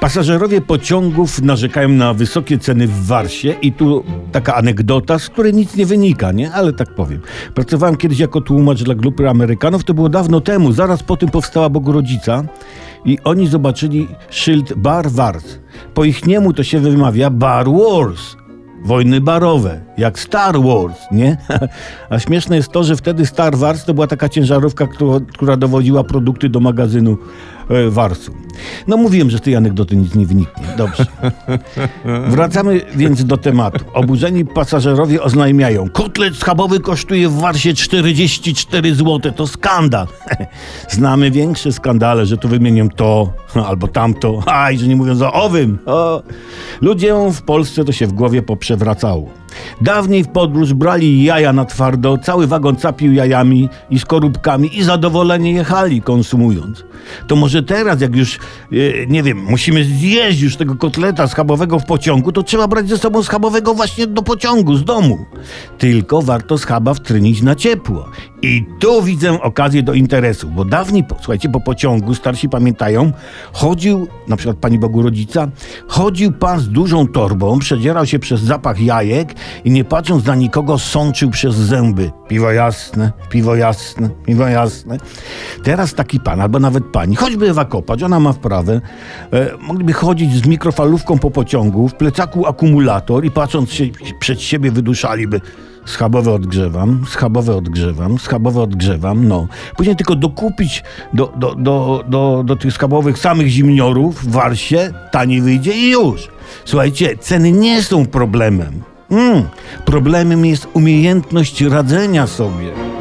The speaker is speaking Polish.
Pasażerowie pociągów narzekają na wysokie ceny w Warsie i tu taka anegdota, z której nic nie wynika, nie? Ale tak powiem. Pracowałem kiedyś jako tłumacz dla grupy Amerykanów, to było dawno temu, zaraz po tym powstała Bogorodzica i oni zobaczyli szyld Bar Wars. Po ich niemu to się wymawia Bar Wars. Wojny barowe, jak Star Wars, nie? A śmieszne jest to, że wtedy Star Wars to była taka ciężarówka, która, która dowodziła produkty do magazynu Warsu. No mówiłem, że z tej anegdoty nic nie wyniknie. Dobrze. Wracamy więc do tematu. Oburzeni pasażerowie oznajmiają, kotlet schabowy kosztuje w Warsie 44 zł. To skandal. Znamy większe skandale, że tu wymienię to albo tamto. Aj, że nie mówiąc o owym. O. Ludziom w Polsce to się w głowie poprzewracało. Dawniej w podróż brali jaja na twardo, cały wagon capił jajami i skorupkami i zadowolenie jechali konsumując. To może teraz, jak już, e, nie wiem, musimy zjeść już tego kotleta schabowego w pociągu, to trzeba brać ze sobą schabowego właśnie do pociągu, z domu. Tylko warto schaba wtrynić na ciepło. I tu widzę okazję do interesu, bo dawniej, słuchajcie, po pociągu, starsi pamiętają, chodził, na przykład pani Bogu rodzica, chodził pan z dużą torbą, przedzierał się przez zapach jajek i nie patrząc na nikogo sączył przez zęby. Piwo jasne, piwo jasne, piwo jasne. Teraz taki pan, albo nawet pani, choćby Ewa Kopacz, ona ma wprawę, e, mogliby chodzić z mikrofalówką po pociągu, w plecaku akumulator i patrząc się przed siebie wyduszaliby Schabowe odgrzewam, schabowe odgrzewam, schabowe odgrzewam, no. Później tylko dokupić do, do, do, do, do tych schabowych samych zimniorów w Warsie, taniej wyjdzie i już. Słuchajcie, ceny nie są problemem. Mm, problemem jest umiejętność radzenia sobie.